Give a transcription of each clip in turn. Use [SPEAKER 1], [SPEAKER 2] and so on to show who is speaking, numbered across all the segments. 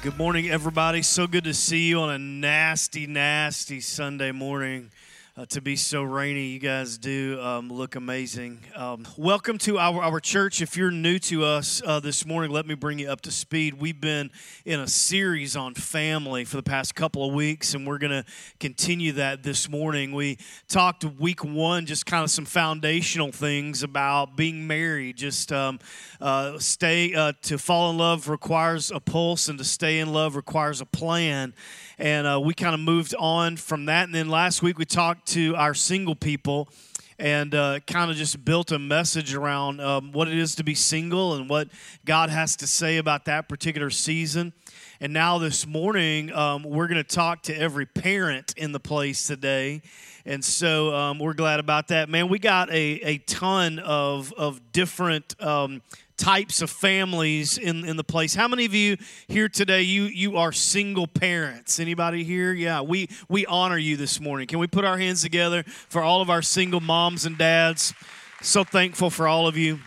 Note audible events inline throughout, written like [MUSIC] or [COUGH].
[SPEAKER 1] Good morning, everybody. So good to see you on a nasty, nasty Sunday morning. Uh, to be so rainy, you guys do um, look amazing. Um, welcome to our, our church. If you're new to us uh, this morning, let me bring you up to speed. We've been in a series on family for the past couple of weeks, and we're going to continue that this morning. We talked week one, just kind of some foundational things about being married. Just um, uh, stay uh, to fall in love requires a pulse, and to stay in love requires a plan and uh, we kind of moved on from that. And then last week we talked to our single people and uh, kind of just built a message around um, what it is to be single and what God has to say about that particular season. And now this morning, um, we're going to talk to every parent in the place today. And so um, we're glad about that. Man, we got a, a ton of, of different um, types of families in, in the place. How many of you here today, you, you are single parents? Anybody here? Yeah, we, we honor you this morning. Can we put our hands together for all of our single moms and dads? So thankful for all of you.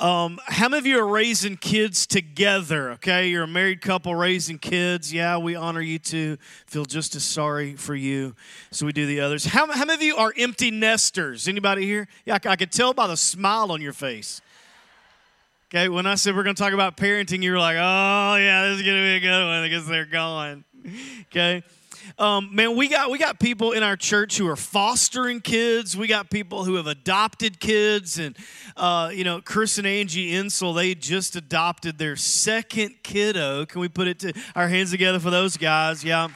[SPEAKER 1] Um, how many of you are raising kids together? Okay, you're a married couple raising kids. Yeah, we honor you too. Feel just as sorry for you. So we do the others. How, how many of you are empty nesters? Anybody here? Yeah, I, I could tell by the smile on your face. Okay, when I said we're going to talk about parenting, you were like, oh, yeah, this is going to be a good one because they're gone. [LAUGHS] Okay. Um, man, we got we got people in our church who are fostering kids. We got people who have adopted kids, and uh, you know, Chris and Angie Insel, they just adopted their second kiddo. Can we put it to our hands together for those guys? Yeah.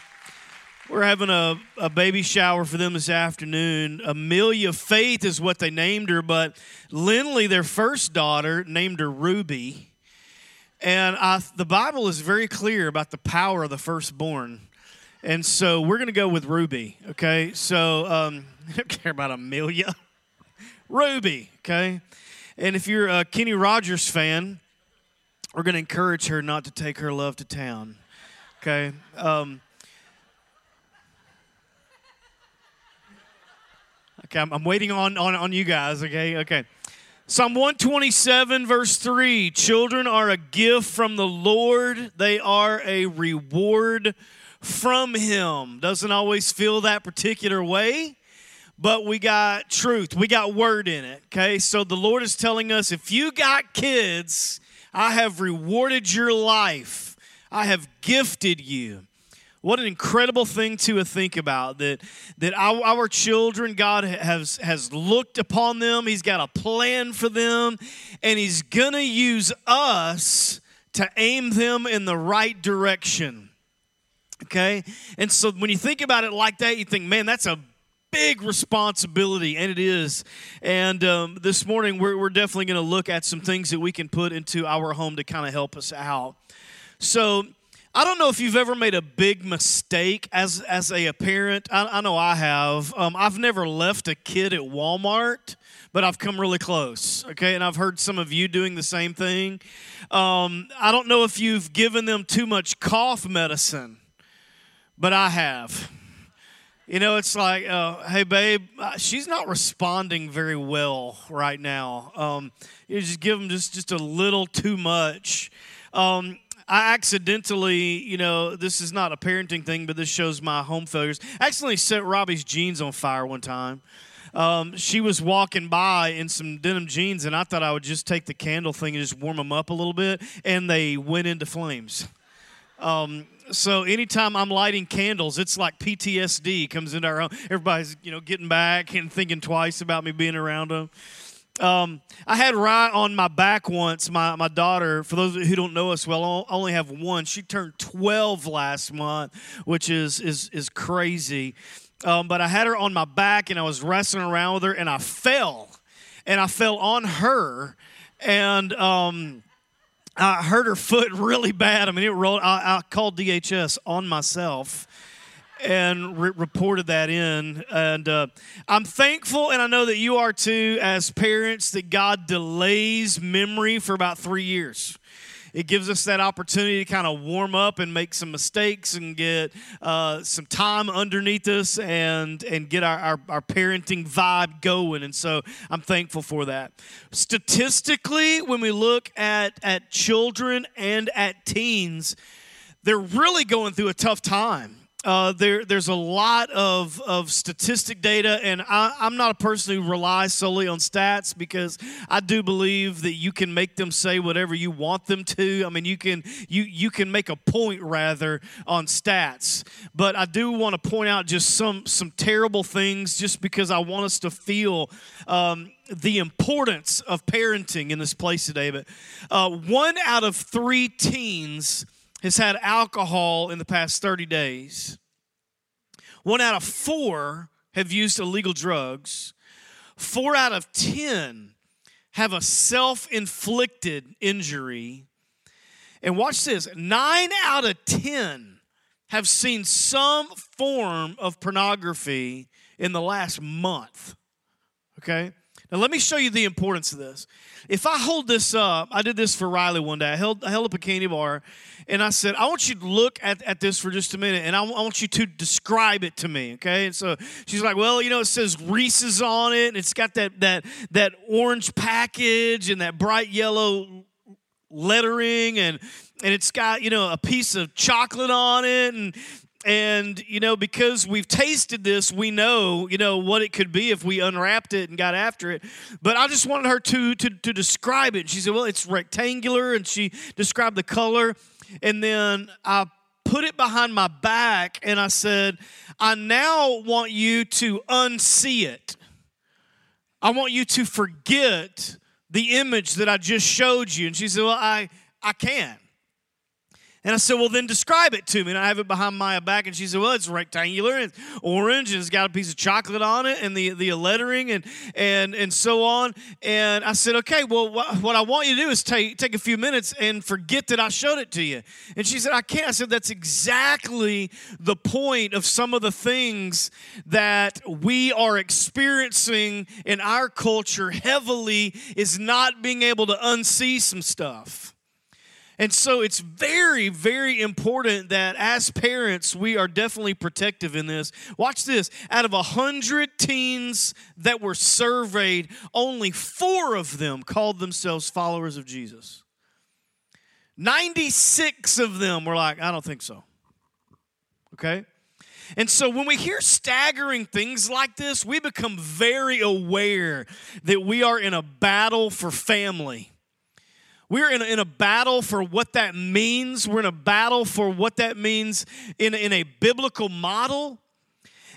[SPEAKER 1] We're having a, a baby shower for them this afternoon. Amelia Faith is what they named her, but Lindley, their first daughter, named her Ruby. And I, the Bible is very clear about the power of the firstborn. And so we're going to go with Ruby, okay? So um, [LAUGHS] I don't care about Amelia. [LAUGHS] Ruby, okay? And if you're a Kenny Rogers fan, we're going to encourage her not to take her love to town, okay? Um, Okay, I'm, I'm waiting on, on, on you guys, okay? Okay. Psalm 127, verse 3 Children are a gift from the Lord, they are a reward from Him. Doesn't always feel that particular way, but we got truth, we got word in it, okay? So the Lord is telling us if you got kids, I have rewarded your life, I have gifted you. What an incredible thing to think about that, that our, our children, God has, has looked upon them. He's got a plan for them, and He's going to use us to aim them in the right direction. Okay? And so when you think about it like that, you think, man, that's a big responsibility, and it is. And um, this morning, we're, we're definitely going to look at some things that we can put into our home to kind of help us out. So, I don't know if you've ever made a big mistake as, as a parent. I, I know I have. Um, I've never left a kid at Walmart, but I've come really close. Okay, and I've heard some of you doing the same thing. Um, I don't know if you've given them too much cough medicine, but I have. You know, it's like, uh, hey, babe, uh, she's not responding very well right now. Um, you just give them just, just a little too much. Um, I accidentally, you know, this is not a parenting thing, but this shows my home failures. I accidentally set Robbie's jeans on fire one time. Um, she was walking by in some denim jeans, and I thought I would just take the candle thing and just warm them up a little bit, and they went into flames. Um, so anytime I'm lighting candles, it's like PTSD comes into our home. Everybody's, you know, getting back and thinking twice about me being around them. Um, I had Rye on my back once. My, my daughter, for those who don't know us well, I only have one. She turned 12 last month, which is, is, is crazy. Um, but I had her on my back and I was wrestling around with her and I fell. And I fell on her. And um, I hurt her foot [LAUGHS] really bad. I mean, it rolled. I, I called DHS on myself and re- reported that in. And uh, I'm thankful, and I know that you are too, as parents, that God delays memory for about three years. It gives us that opportunity to kind of warm up and make some mistakes and get uh, some time underneath us and, and get our, our, our parenting vibe going. And so I'm thankful for that. Statistically, when we look at, at children and at teens, they're really going through a tough time. Uh, there, there's a lot of, of statistic data, and I, am not a person who relies solely on stats because I do believe that you can make them say whatever you want them to. I mean, you can you you can make a point rather on stats, but I do want to point out just some some terrible things, just because I want us to feel. Um, the importance of parenting in this place today, but uh, one out of three teens has had alcohol in the past 30 days. One out of four have used illegal drugs. Four out of 10 have a self inflicted injury. And watch this nine out of 10 have seen some form of pornography in the last month. Okay? Now, let me show you the importance of this. If I hold this up, I did this for Riley one day. I held, I held up a candy bar and I said, I want you to look at, at this for just a minute and I, w- I want you to describe it to me, okay? And so she's like, Well, you know, it says Reese's on it and it's got that, that, that orange package and that bright yellow lettering and and it's got you know a piece of chocolate on it and and you know because we've tasted this we know you know what it could be if we unwrapped it and got after it. But i just wanted her to to, to describe it. She said well it's rectangular and she described the color. And then i put it behind my back and i said i now want you to unsee it. I want you to forget the image that i just showed you. And she said well i i can't and I said, Well, then describe it to me. And I have it behind my back. And she said, Well, it's rectangular and orange and it's got a piece of chocolate on it and the, the lettering and, and, and so on. And I said, Okay, well, wh- what I want you to do is take, take a few minutes and forget that I showed it to you. And she said, I can't. I said, That's exactly the point of some of the things that we are experiencing in our culture heavily is not being able to unsee some stuff. And so it's very, very important that as parents, we are definitely protective in this. Watch this. Out of 100 teens that were surveyed, only four of them called themselves followers of Jesus. 96 of them were like, I don't think so. Okay? And so when we hear staggering things like this, we become very aware that we are in a battle for family. We're in a, in a battle for what that means. We're in a battle for what that means in, in a biblical model.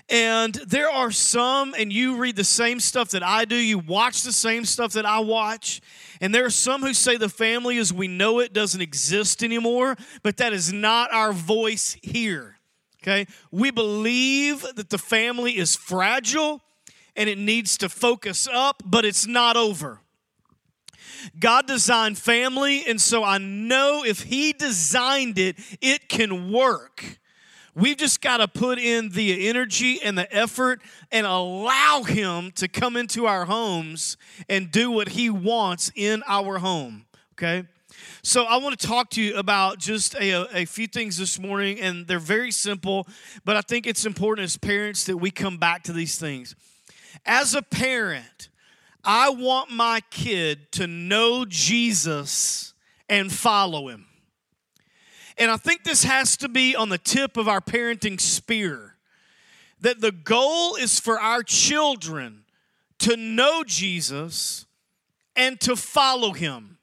[SPEAKER 1] And there are some, and you read the same stuff that I do, you watch the same stuff that I watch. And there are some who say the family as we know it doesn't exist anymore, but that is not our voice here. Okay? We believe that the family is fragile and it needs to focus up, but it's not over. God designed family, and so I know if He designed it, it can work. We've just got to put in the energy and the effort and allow Him to come into our homes and do what He wants in our home, okay? So, I want to talk to you about just a, a few things this morning, and they're very simple, but I think it's important as parents that we come back to these things. As a parent, I want my kid to know Jesus and follow him. And I think this has to be on the tip of our parenting spear that the goal is for our children to know Jesus and to follow him.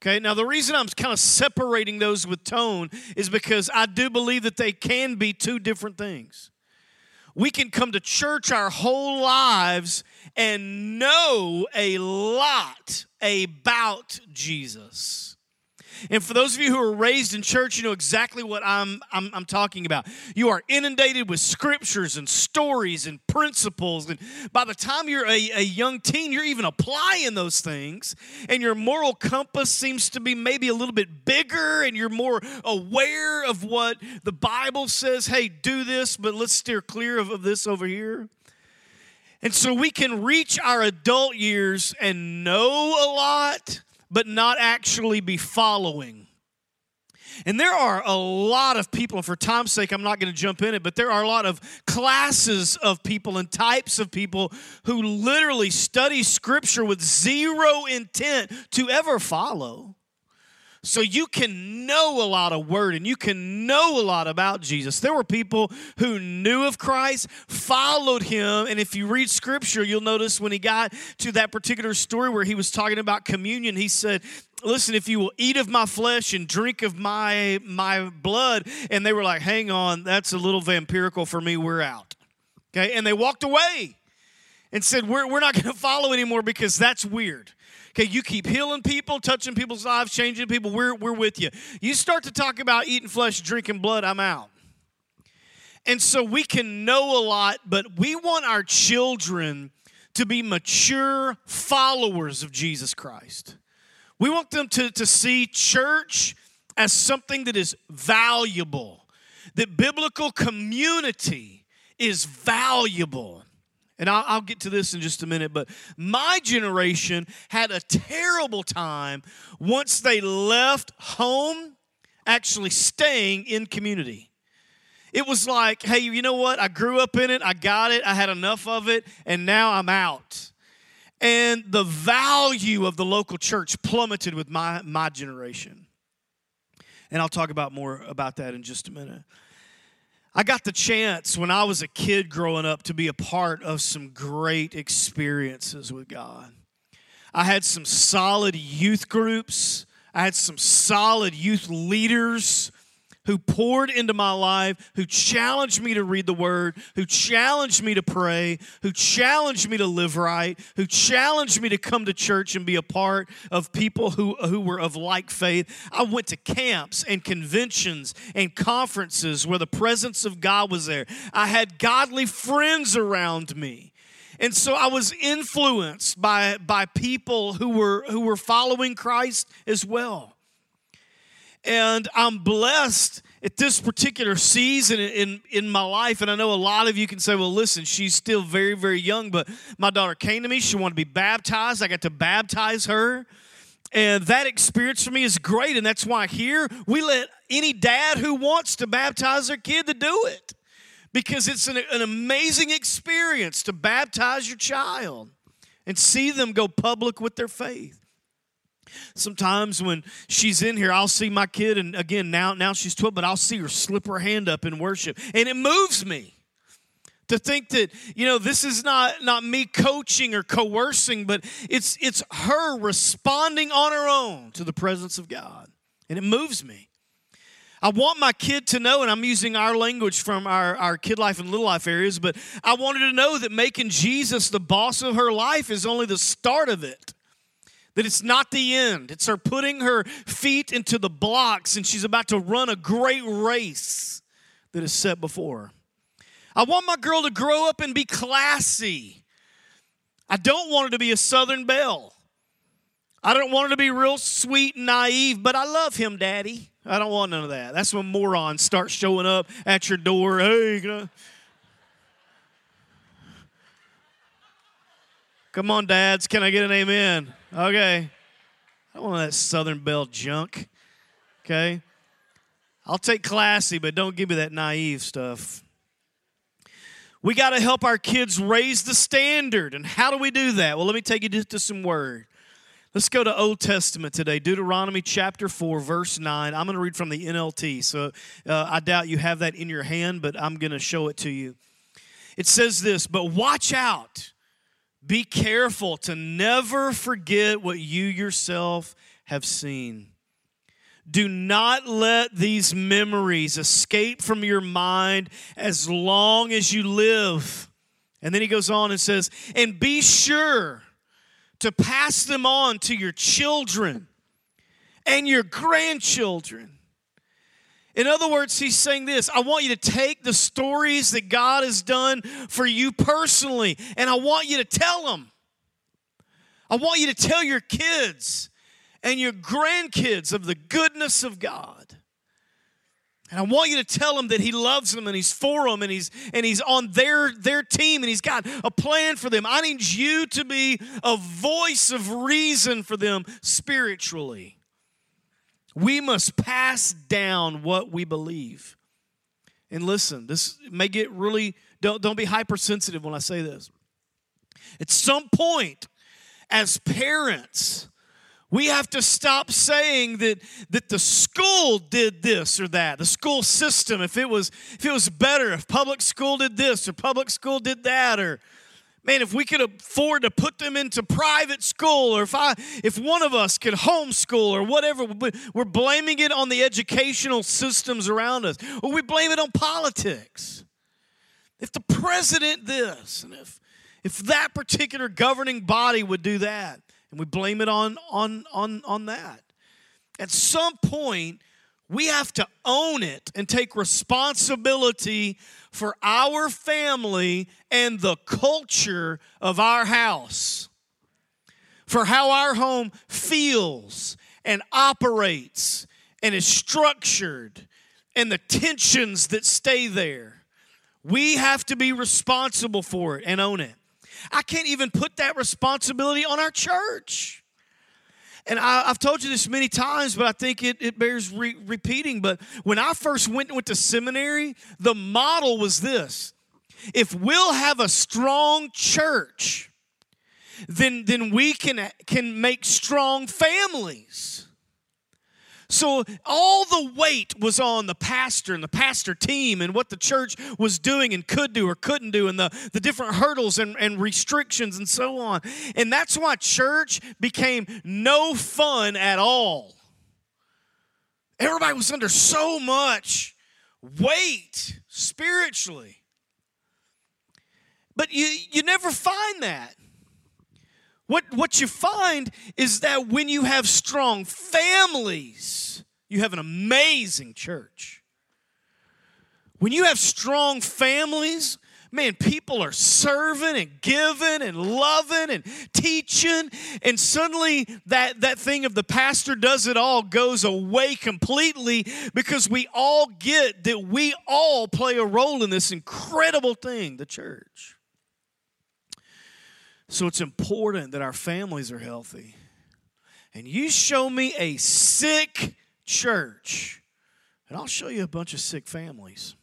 [SPEAKER 1] Okay, now the reason I'm kind of separating those with tone is because I do believe that they can be two different things. We can come to church our whole lives and know a lot about Jesus. And for those of you who are raised in church, you know exactly what I'm, I'm, I'm, talking about. You are inundated with scriptures and stories and principles. And by the time you're a, a young teen, you're even applying those things. And your moral compass seems to be maybe a little bit bigger, and you're more aware of what the Bible says hey, do this, but let's steer clear of, of this over here. And so we can reach our adult years and know a lot but not actually be following And there are a lot of people, and for time's sake, I'm not going to jump in it, but there are a lot of classes of people and types of people who literally study Scripture with zero intent to ever follow. So you can know a lot of word and you can know a lot about Jesus. There were people who knew of Christ, followed him, and if you read scripture, you'll notice when he got to that particular story where he was talking about communion, he said, listen if you will eat of my flesh and drink of my my blood and they were like hang on that's a little vampirical for me we're out okay and they walked away and said we're, we're not going to follow anymore because that's weird okay you keep healing people touching people's lives changing people. We're, we're with you. You start to talk about eating flesh drinking blood i'm out. And so we can know a lot but we want our children to be mature followers of jesus christ. We want them to, to see church as something that is valuable, that biblical community is valuable. And I'll, get to this in just a minute, but my generation had a terrible time once they left home actually staying in community. It was like, hey, you know what? I grew up in it, I got it, I had enough of it, and now I'm out and the value of the local church plummeted with my, my generation. And I'll talk about more about that in just a minute. I got the chance when I was a kid growing up to be a part of some great experiences with God. I had some solid youth groups, I had some solid youth leaders who poured into my life, who challenged me to read the word, who challenged me to pray, who challenged me to live right, who challenged me to come to church and be a part of people who, who were of like faith. I went to camps and conventions and conferences where the presence of God was there. I had godly friends around me. And so I was influenced by, by people who were, who were following Christ as well. And I'm blessed at this particular season in, in my life. And I know a lot of you can say, well, listen, she's still very, very young, but my daughter came to me. She wanted to be baptized. I got to baptize her. And that experience for me is great. And that's why here we let any dad who wants to baptize their kid to do it because it's an, an amazing experience to baptize your child and see them go public with their faith. Sometimes when she's in here, I'll see my kid, and again, now, now she's 12, but I'll see her slip her hand up in worship. And it moves me to think that you know this is not not me coaching or coercing but it's it's her responding on her own to the presence of god. And it moves me. I want my kid to know, and I'm using our language from our, our kid life and little life areas, but I wanted to know that making Jesus the boss of her life is only the start of it that it's not the end. It's her putting her feet into the blocks and she's about to run a great race that is set before her. I want my girl to grow up and be classy. I don't want her to be a Southern Belle. I don't want her to be real sweet and naive, but I love him, Daddy. I don't want none of that. That's when morons start showing up at your door. Hey, come on, dads. Can I get an amen? Okay. I don't want that Southern Belle junk. Okay. I'll take classy, but don't give me that naive stuff. We got to help our kids raise the standard. And how do we do that? Well, let me take you to, to some word. Let's go to Old Testament today, Deuteronomy chapter 4, verse 9. I'm going to read from the NLT, so uh, I doubt you have that in your hand, but I'm going to show it to you. It says this But watch out be careful to never forget what you yourself have seen. Do not let these memories escape from your mind as long as you live. And then he goes on and says, and be sure to pass them on to your children and your grandchildren in other words, he's saying this I want you to take the stories that God has done for you personally, and I want you to tell them. I want you to tell your kids and your grandkids of the goodness of God. And I want you to tell them that he loves them and he's for them and he's and he's on their their team and he's got a plan for them. I need you to be a voice of reason for them spiritually. We must pass down what we believe. And listen, this may get really, don't, don't be hypersensitive when I say this. At some point, as parents, we have to stop saying that, that the school did this or that. The school system, if it was if it was better, if public school did this or public school did that, or man, if we could afford to put them into private school, or if I if one of us could homeschool or whatever, we're blaming it on the educational systems around us, or we blame it on politics. If the president this, and if if that particular governing body would do that and we blame it on on on on that at some point we have to own it and take responsibility for our family and the culture of our house. For how our home feels and operates and is structured and the tensions that stay there. We have to be responsible for it and own it. I can't even put that responsibility on our church. And I, have told you this many times, but I think it, it bears re- repeating. But when I first went, went to seminary, the model was this if we'll have a strong church, then, then we can, can make strong families. So all the weight was on the pastor and the pastor team and what the church was doing and could do or couldn't do and the, the different hurdles and, and restrictions and so on. And that's why church became no fun at all. Everybody was under so much weight spiritually. But you, you never find that. What, what you find is that when you have strong families, you have an amazing church. When you have strong families, man, people are serving and giving and loving and teaching, and suddenly that, that thing of the pastor does it all goes away completely because we all get that we all play a role in this incredible thing, the church. So it's important that our families are healthy. And you show me a sick church, and I'll show you a bunch of sick families.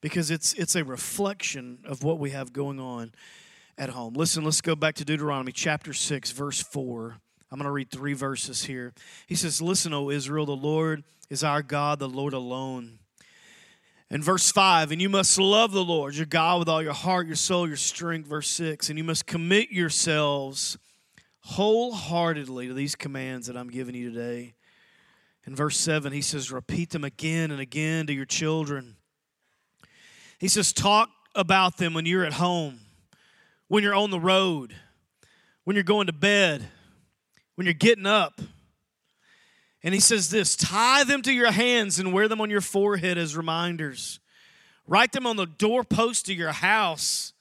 [SPEAKER 1] Because it's it's a reflection of what we have going on at home. Listen, let's go back to Deuteronomy chapter 6 verse 4. I'm going to read three verses here. He says, "Listen, O Israel, the Lord is our God, the Lord alone." In verse 5, and you must love the Lord your God with all your heart, your soul, your strength. Verse 6, and you must commit yourselves wholeheartedly to these commands that I'm giving you today. In verse 7, he says, repeat them again and again to your children. He says, talk about them when you're at home, when you're on the road, when you're going to bed, when you're getting up and he says this tie them to your hands and wear them on your forehead as reminders. Write them on the doorpost of your house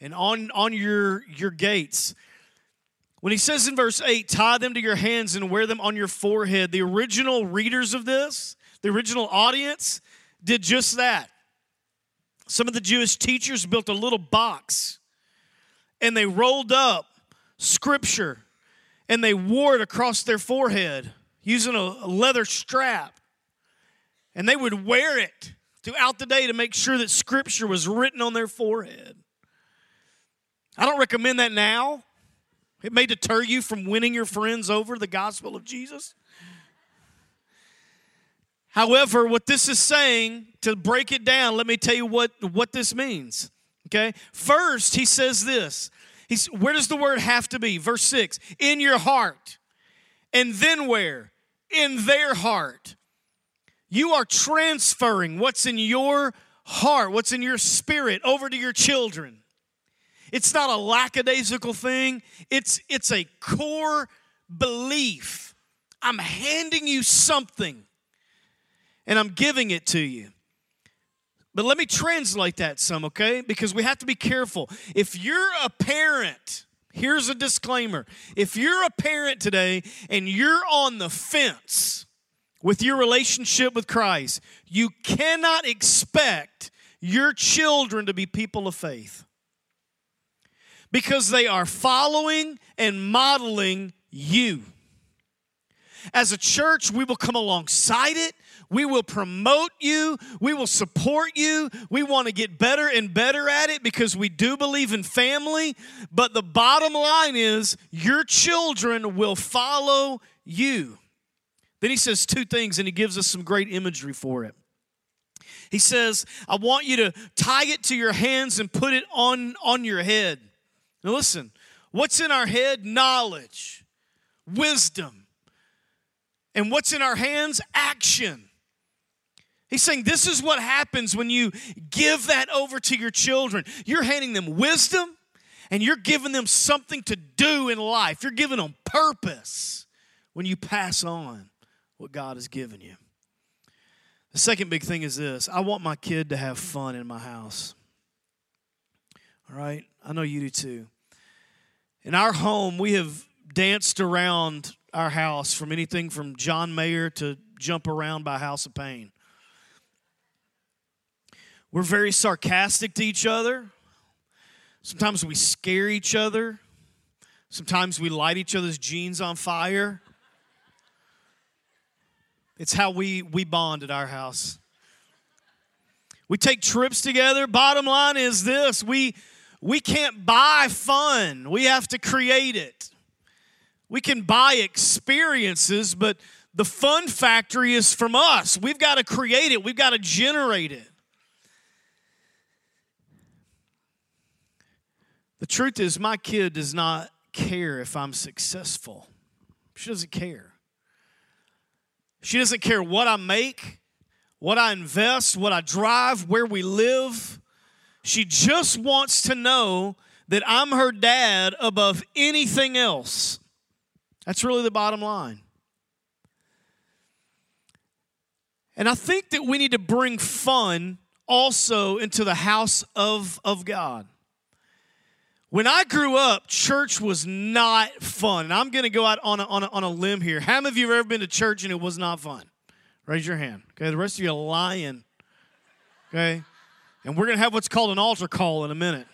[SPEAKER 1] and on, on your, your gates. When he says in verse 8, tie them to your hands and wear them on your forehead, the original readers of this, the original audience, did just that. Some of the Jewish teachers built a little box and they rolled up scripture and they wore it across their forehead using a leather strap. And they would wear it throughout the day to make sure that scripture was written on their forehead. I don't recommend that now. It may deter you from winning your friends over the gospel of Jesus. However, what this is saying, to break it down, let me tell you what, what this means. Okay? First, he says this. He's, where does the word have to be? Verse 6 in your heart. And then where? In their heart. You are transferring what's in your heart, what's in your spirit, over to your children. It's not a lackadaisical thing, it's, it's a core belief. I'm handing you something and I'm giving it to you. But let me translate that some, okay? Because we have to be careful. If you're a parent, Here's a disclaimer if you're a parent today and you're on the fence with your relationship with Christ, you cannot expect your children to be people of faith because they are following and modeling you. As a church, we will come alongside it. We will promote you. We will support you. We want to get better and better at it because we do believe in family. But the bottom line is your children will follow you. Then he says two things and he gives us some great imagery for it. He says, I want you to tie it to your hands and put it on, on your head. Now, listen, what's in our head? Knowledge, wisdom. And what's in our hands? Action. He's saying this is what happens when you give that over to your children. You're handing them wisdom and you're giving them something to do in life. You're giving them purpose when you pass on what God has given you. The second big thing is this I want my kid to have fun in my house. All right? I know you do too. In our home, we have danced around our house from anything from John Mayer to jump around by House of Pain. We're very sarcastic to each other. Sometimes we scare each other. Sometimes we light each other's jeans on fire. It's how we, we bond at our house. We take trips together. Bottom line is this we, we can't buy fun, we have to create it. We can buy experiences, but the fun factory is from us. We've got to create it, we've got to generate it. The truth is, my kid does not care if I'm successful. She doesn't care. She doesn't care what I make, what I invest, what I drive, where we live. She just wants to know that I'm her dad above anything else. That's really the bottom line. And I think that we need to bring fun also into the house of, of God. When I grew up, church was not fun. And I'm going to go out on a, on, a, on a limb here. How many of you have ever been to church and it was not fun? Raise your hand. Okay, the rest of you are lying. Okay? And we're going to have what's called an altar call in a minute.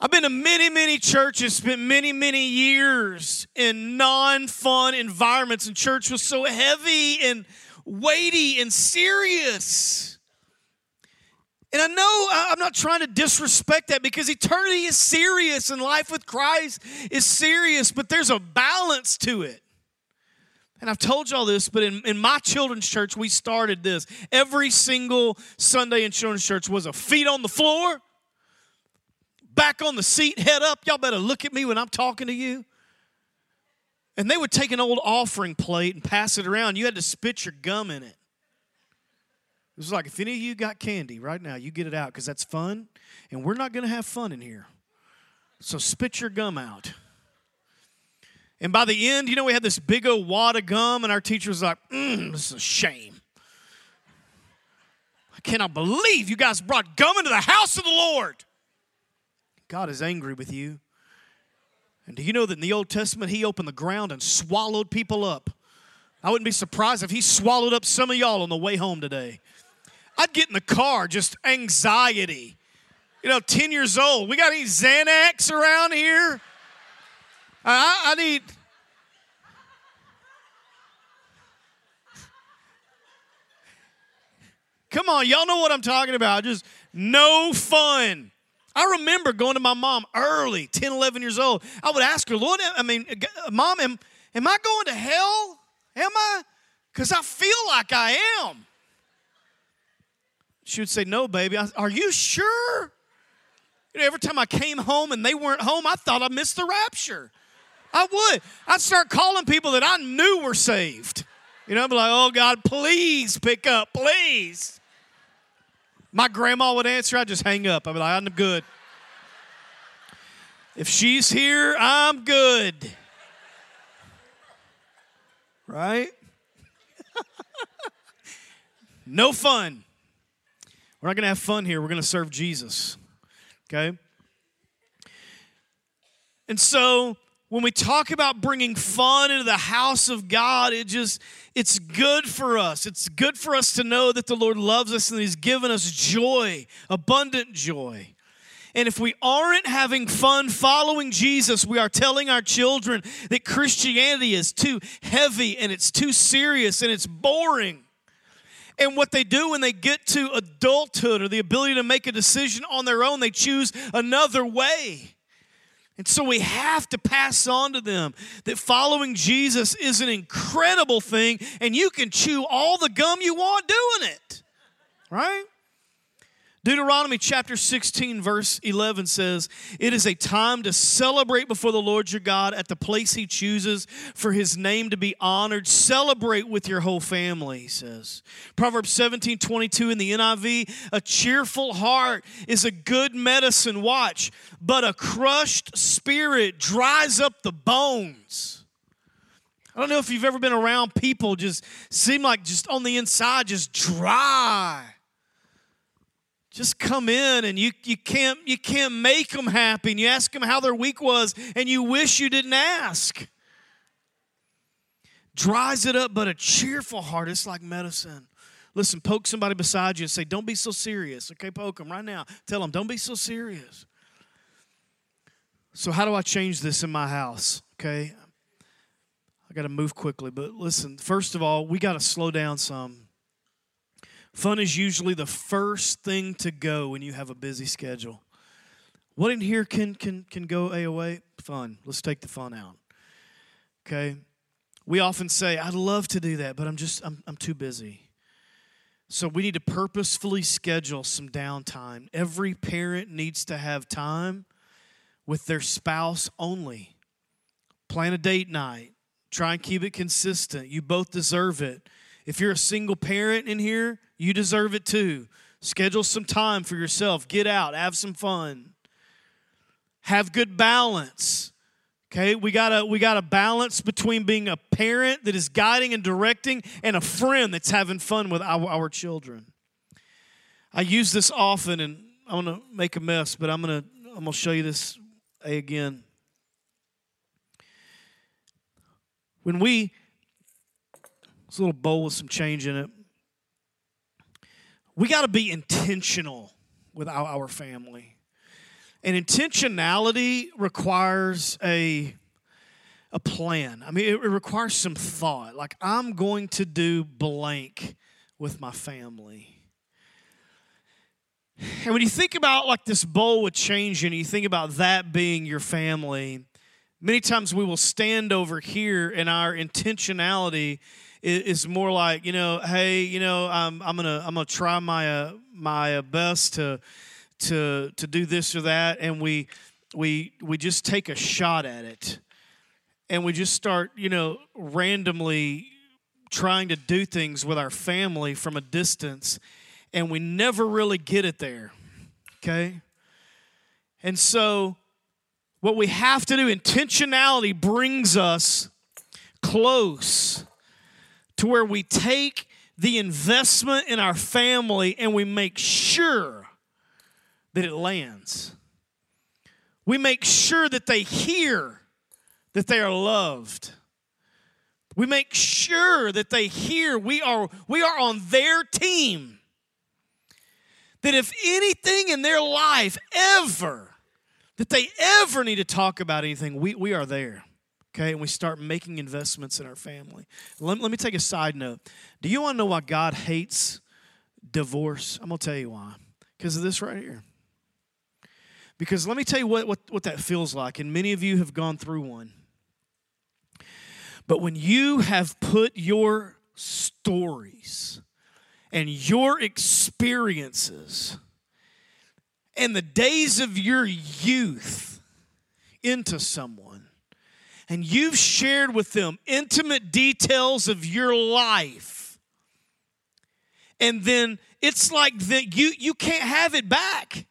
[SPEAKER 1] I've been to many, many churches, spent many, many years in non fun environments, and church was so heavy and weighty and serious. And I know I'm not trying to disrespect that because eternity is serious and life with Christ is serious, but there's a balance to it. And I've told y'all this, but in, in my children's church, we started this. Every single Sunday in children's church was a feet on the floor, back on the seat, head up. Y'all better look at me when I'm talking to you. And they would take an old offering plate and pass it around. You had to spit your gum in it. It was like if any of you got candy right now, you get it out because that's fun, and we're not going to have fun in here. So spit your gum out. And by the end, you know, we had this big old wad of gum, and our teacher was like, mm, this is a shame. I cannot believe you guys brought gum into the house of the Lord. God is angry with you. And do you know that in the Old Testament, He opened the ground and swallowed people up? I wouldn't be surprised if He swallowed up some of y'all on the way home today. I'd get in the car, just anxiety. You know, 10 years old. We got any Xanax around here? I, I need. Come on, y'all know what I'm talking about. Just no fun. I remember going to my mom early, 10, 11 years old. I would ask her, Lord, I mean, Mom, am, am I going to hell? Am I? Because I feel like I am. She would say, No, baby. I, Are you sure? You know, every time I came home and they weren't home, I thought I missed the rapture. I would. I'd start calling people that I knew were saved. You know, I'd be like, oh God, please pick up, please. My grandma would answer, I'd just hang up. I'd be like, I'm good. If she's here, I'm good. Right? [LAUGHS] no fun. We're not going to have fun here. We're going to serve Jesus. Okay? And so when we talk about bringing fun into the house of God, it just it's good for us. It's good for us to know that the Lord loves us and he's given us joy, abundant joy. And if we aren't having fun following Jesus, we are telling our children that Christianity is too heavy and it's too serious and it's boring. And what they do when they get to adulthood or the ability to make a decision on their own, they choose another way. And so we have to pass on to them that following Jesus is an incredible thing, and you can chew all the gum you want doing it. Right? Deuteronomy chapter 16, verse 11 says, It is a time to celebrate before the Lord your God at the place he chooses for his name to be honored. Celebrate with your whole family, he says. Proverbs 17, 22 in the NIV, a cheerful heart is a good medicine, watch, but a crushed spirit dries up the bones. I don't know if you've ever been around people just seem like just on the inside, just dry just come in and you, you can't you can't make them happy and you ask them how their week was and you wish you didn't ask. Dries it up but a cheerful heart it's like medicine. Listen poke somebody beside you and say don't be so serious. Okay poke them right now. Tell them don't be so serious. So how do i change this in my house? Okay? I got to move quickly but listen first of all we got to slow down some Fun is usually the first thing to go when you have a busy schedule. What in here can can can go AOA? Fun. Let's take the fun out. Okay. We often say, I'd love to do that, but I'm just I'm I'm too busy. So we need to purposefully schedule some downtime. Every parent needs to have time with their spouse only. Plan a date night. Try and keep it consistent. You both deserve it. If you're a single parent in here, you deserve it too. Schedule some time for yourself. Get out, have some fun. Have good balance. Okay, we got a we got a balance between being a parent that is guiding and directing and a friend that's having fun with our, our children. I use this often and I'm gonna make a mess, but I'm gonna I'm gonna show you this again. When we a little bowl with some change in it we got to be intentional with our, our family. And intentionality requires a a plan. I mean, it, it requires some thought. Like I'm going to do blank with my family. And when you think about like this bowl with change and you think about that being your family, many times we will stand over here and our intentionality is more like you know, hey, you know, I'm I'm gonna I'm gonna try my uh, my uh, best to to to do this or that, and we we we just take a shot at it, and we just start you know randomly trying to do things with our family from a distance, and we never really get it there. Okay, and so what we have to do intentionality brings us close to where we take the investment in our family and we make sure that it lands. We make sure that they hear that they are loved. We make sure that they hear we are we are on their team. That if anything in their life ever that they ever need to talk about anything, we, we are there okay, and we start making investments in our family. Let, let me take a side note. Do you want to know why God hates divorce? I'm going to tell you why. Because of this right here. Because let me tell you what, what, what that feels like, and many of you have gone through one. But when you have put your stories and your experiences and the days of your youth into someone, and you've shared with them intimate details of your life, and then it's like that you you can't have it back.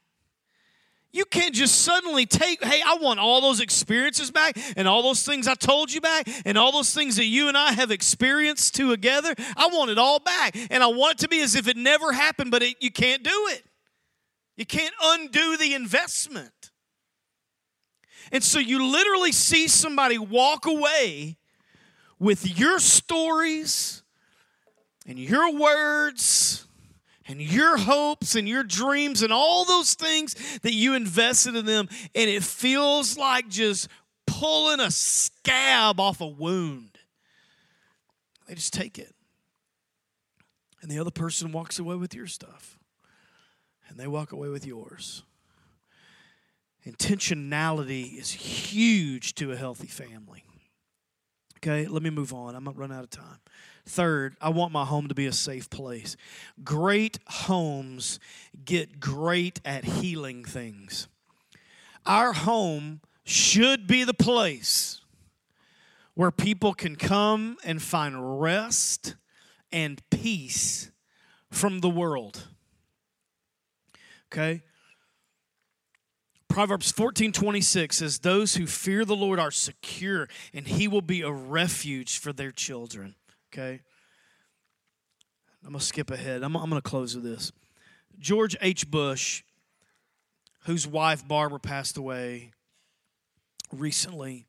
[SPEAKER 1] You can't just suddenly take, hey, I want all those experiences back and all those things I told you back and all those things that you and I have experienced together. I want it all back. And I want it to be as if it never happened, but it, you can't do it. You can't undo the investment. And so you literally see somebody walk away with your stories and your words and your hopes and your dreams and all those things that you invested in them, and it feels like just pulling a scab off a wound. They just take it. And the other person walks away with your stuff, and they walk away with yours. Intentionality is huge to a healthy family. Okay, let me move on. I'm going to run out of time. Third, I want my home to be a safe place. Great homes get great at healing things. Our home should be the place where people can come and find rest and peace from the world. Okay? Proverbs 14 26 says, Those who fear the Lord are secure, and he will be a refuge for their children. Okay? I'm going to skip ahead. I'm, I'm going to close with this. George H. Bush, whose wife Barbara passed away recently,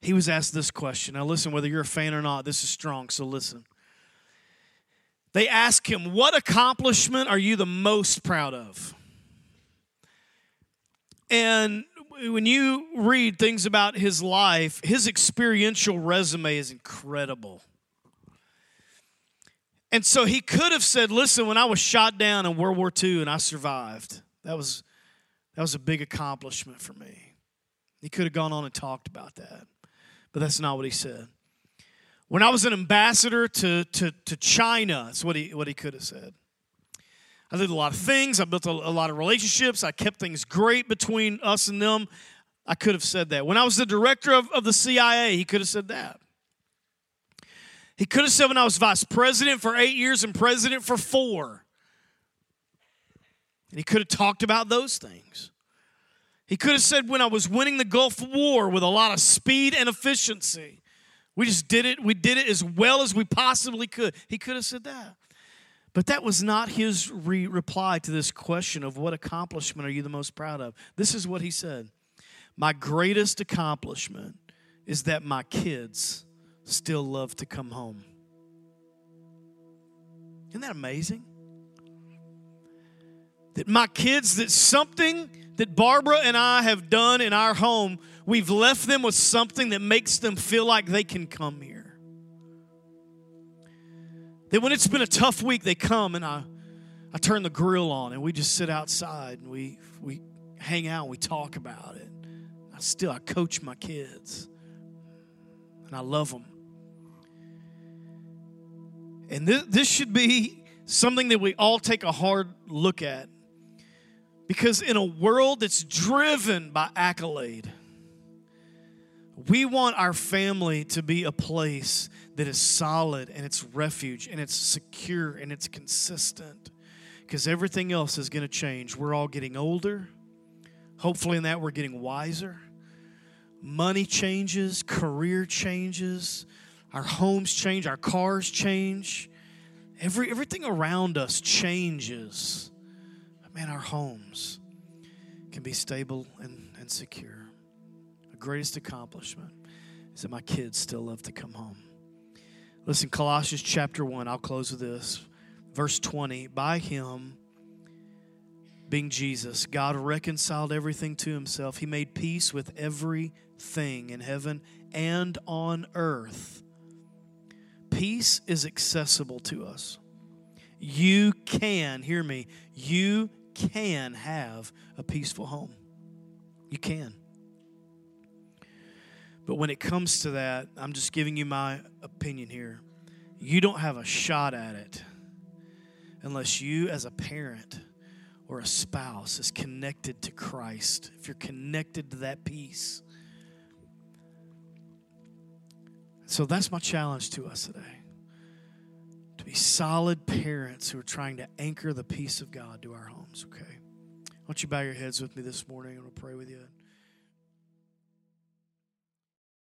[SPEAKER 1] he was asked this question. Now, listen, whether you're a fan or not, this is strong, so listen. They ask him, What accomplishment are you the most proud of? And when you read things about his life, his experiential resume is incredible. And so he could have said, Listen, when I was shot down in World War II and I survived, that was, that was a big accomplishment for me. He could have gone on and talked about that, but that's not what he said. When I was an ambassador to, to, to China, that's what he, what he could have said. I did a lot of things. I built a, a lot of relationships. I kept things great between us and them. I could have said that. When I was the director of, of the CIA, he could have said that. He could have said when I was vice president for eight years and president for four. And he could have talked about those things. He could have said when I was winning the Gulf War with a lot of speed and efficiency. We just did it. We did it as well as we possibly could. He could have said that. But that was not his re- reply to this question of what accomplishment are you the most proud of. This is what he said My greatest accomplishment is that my kids still love to come home. Isn't that amazing? That my kids, that something that Barbara and I have done in our home, we've left them with something that makes them feel like they can come here. That when it's been a tough week, they come and I, I turn the grill on and we just sit outside and we, we hang out and we talk about it. I still, I coach my kids and I love them. And this, this should be something that we all take a hard look at. Because in a world that's driven by accolade, we want our family to be a place that is solid and it's refuge and it's secure and it's consistent because everything else is going to change. We're all getting older. Hopefully, in that, we're getting wiser. Money changes, career changes, our homes change, our cars change. Every, everything around us changes. But man, our homes can be stable and, and secure. Greatest accomplishment is that my kids still love to come home. Listen, Colossians chapter 1, I'll close with this. Verse 20 By him, being Jesus, God reconciled everything to himself. He made peace with everything in heaven and on earth. Peace is accessible to us. You can, hear me, you can have a peaceful home. You can. But when it comes to that, I'm just giving you my opinion here. You don't have a shot at it unless you, as a parent or a spouse, is connected to Christ. If you're connected to that peace. So that's my challenge to us today to be solid parents who are trying to anchor the peace of God to our homes, okay? Why don't you bow your heads with me this morning and we'll pray with you.